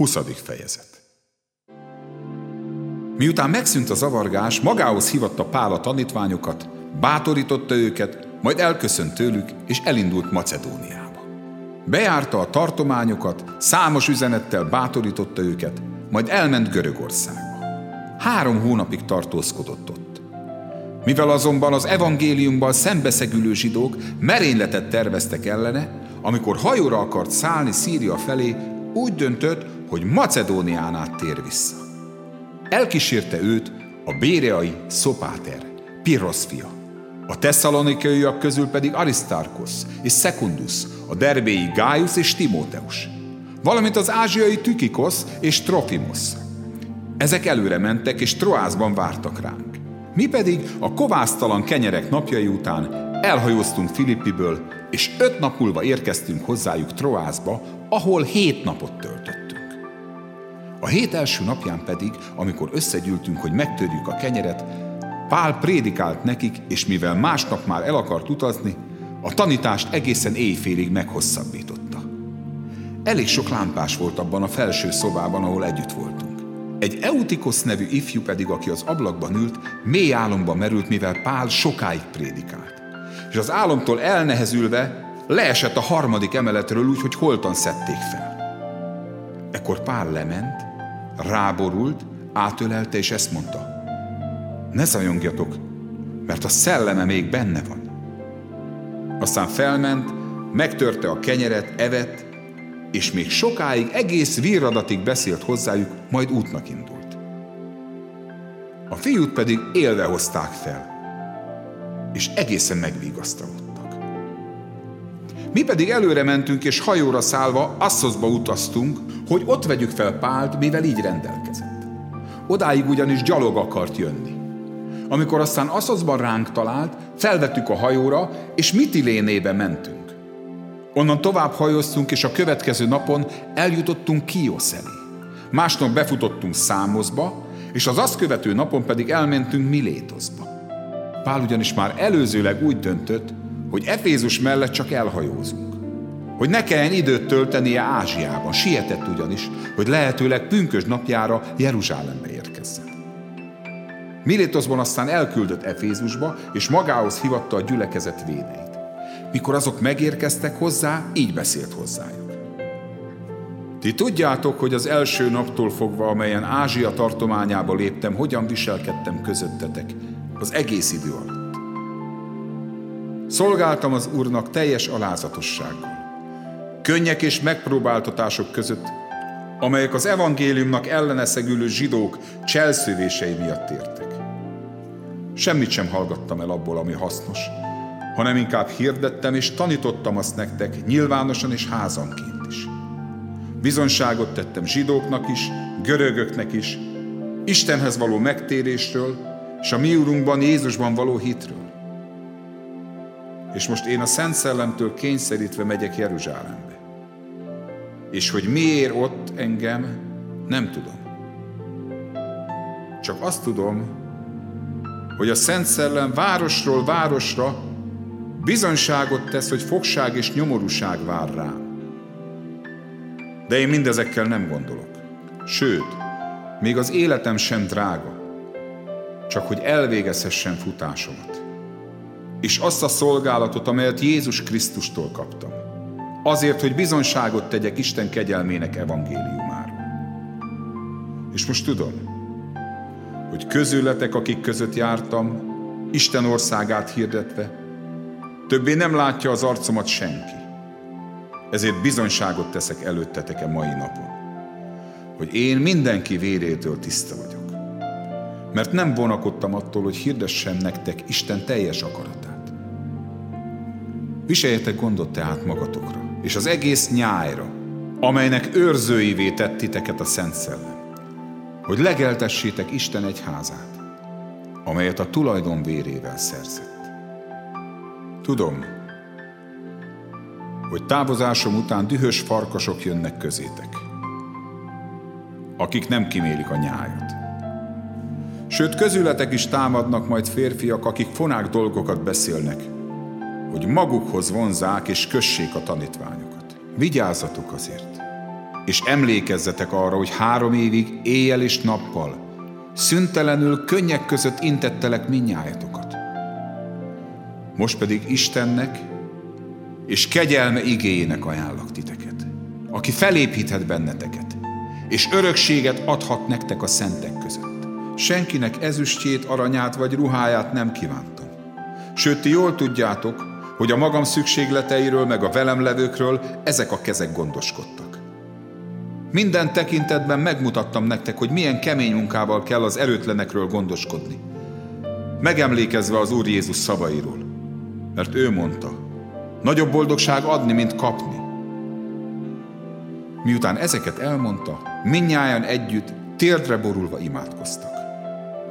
20. fejezet Miután megszűnt a zavargás, magához hivatta Pál a tanítványokat, bátorította őket, majd elköszönt tőlük, és elindult Macedóniába. Bejárta a tartományokat, számos üzenettel bátorította őket, majd elment Görögországba. Három hónapig tartózkodott ott. Mivel azonban az evangéliumban szembeszegülő zsidók merényletet terveztek ellene, amikor hajóra akart szállni Szíria felé, úgy döntött, hogy Macedónián át tér vissza. Elkísérte őt a béreai Szopáter, Pirrosz fia. A tesszalonikaiak közül pedig Aristarkos és Secundus, a derbéi Gaius és Timóteus, valamint az ázsiai Tükikosz és Trofimos. Ezek előre mentek és Troászban vártak ránk. Mi pedig a kovásztalan kenyerek napjai után elhajóztunk Filippiből, és öt nap múlva érkeztünk hozzájuk Troászba, ahol hét napot töltöttünk. A hét első napján pedig, amikor összegyűltünk, hogy megtörjük a kenyeret, Pál prédikált nekik, és mivel másnap már el akart utazni, a tanítást egészen éjfélig meghosszabbította. Elég sok lámpás volt abban a felső szobában, ahol együtt voltunk. Egy Eutikosz nevű ifjú pedig, aki az ablakban ült, mély álomba merült, mivel Pál sokáig prédikált. És az álomtól elnehezülve leesett a harmadik emeletről úgy, hogy holtan szedték fel. Ekkor Pál lement, ráborult, átölelte, és ezt mondta. Ne zajongjatok, mert a szelleme még benne van. Aztán felment, megtörte a kenyeret, evett, és még sokáig, egész virradatig beszélt hozzájuk, majd útnak indult. A fiút pedig élve hozták fel, és egészen megvigasztalott. Mi pedig előre mentünk, és hajóra szállva Asszoszba utaztunk, hogy ott vegyük fel Pált, mivel így rendelkezett. Odáig ugyanis gyalog akart jönni. Amikor aztán Asszoszban ránk talált, felvettük a hajóra, és Mitilénébe mentünk. Onnan tovább hajóztunk, és a következő napon eljutottunk Kiosz elé. Másnap befutottunk Számoszba, és az azt követő napon pedig elmentünk Milétoszba. Pál ugyanis már előzőleg úgy döntött, hogy Efézus mellett csak elhajózunk. Hogy ne kelljen időt töltenie Ázsiában. Sietett ugyanis, hogy lehetőleg pünkös napjára Jeruzsálembe érkezzen. Milétoszban aztán elküldött Efézusba, és magához hivatta a gyülekezet védeit. Mikor azok megérkeztek hozzá, így beszélt hozzájuk. Ti tudjátok, hogy az első naptól fogva, amelyen Ázsia tartományába léptem, hogyan viselkedtem közöttetek az egész idő alatt. Szolgáltam az Úrnak teljes alázatossággal. Könnyek és megpróbáltatások között, amelyek az evangéliumnak elleneszegülő zsidók cselszövései miatt értek. Semmit sem hallgattam el abból, ami hasznos, hanem inkább hirdettem és tanítottam azt nektek nyilvánosan és házanként is. Bizonságot tettem zsidóknak is, görögöknek is, Istenhez való megtérésről, és a mi úrunkban, Jézusban való hitről és most én a Szent Szellemtől kényszerítve megyek Jeruzsálembe. És hogy miért ott engem, nem tudom. Csak azt tudom, hogy a Szent Szellem városról városra bizonyságot tesz, hogy fogság és nyomorúság vár rám. De én mindezekkel nem gondolok. Sőt, még az életem sem drága, csak hogy elvégezhessen futásomat és azt a szolgálatot, amelyet Jézus Krisztustól kaptam. Azért, hogy bizonságot tegyek Isten kegyelmének evangéliumáról. És most tudom, hogy közületek, akik között jártam, Isten országát hirdetve, többé nem látja az arcomat senki. Ezért bizonyságot teszek előttetek a mai napon, hogy én mindenki vérétől tiszta vagyok. Mert nem vonakodtam attól, hogy hirdessem nektek Isten teljes akaratát. Viseljetek gondot tehát magatokra, és az egész nyájra, amelynek őrzőivé tett titeket a Szent Szellem, hogy legeltessétek Isten egy házát, amelyet a tulajdon vérével szerzett. Tudom, hogy távozásom után dühös farkasok jönnek közétek, akik nem kimélik a nyájat. Sőt, közületek is támadnak majd férfiak, akik fonák dolgokat beszélnek, hogy magukhoz vonzák és kössék a tanítványokat. Vigyázzatok azért, és emlékezzetek arra, hogy három évig éjjel és nappal, szüntelenül könnyek között intettelek minnyájatokat. Most pedig Istennek és kegyelme igéjének ajánlak titeket, aki felépíthet benneteket, és örökséget adhat nektek a szentek között. Senkinek ezüstjét, aranyát vagy ruháját nem kívántam. Sőt, ti jól tudjátok, hogy a magam szükségleteiről meg a velem levőkről ezek a kezek gondoskodtak. Minden tekintetben megmutattam nektek, hogy milyen kemény munkával kell az erőtlenekről gondoskodni. Megemlékezve az Úr Jézus szavairól. Mert ő mondta, nagyobb boldogság adni, mint kapni. Miután ezeket elmondta, minnyáján együtt térdre borulva imádkoztak.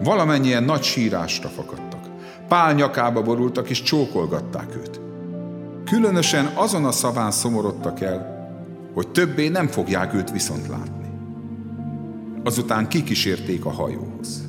Valamennyien nagy sírásra fakadtak. Pál nyakába borultak és csókolgatták őt. Különösen azon a szaván szomorodtak el, hogy többé nem fogják őt viszont látni. Azután kikísérték a hajóhoz.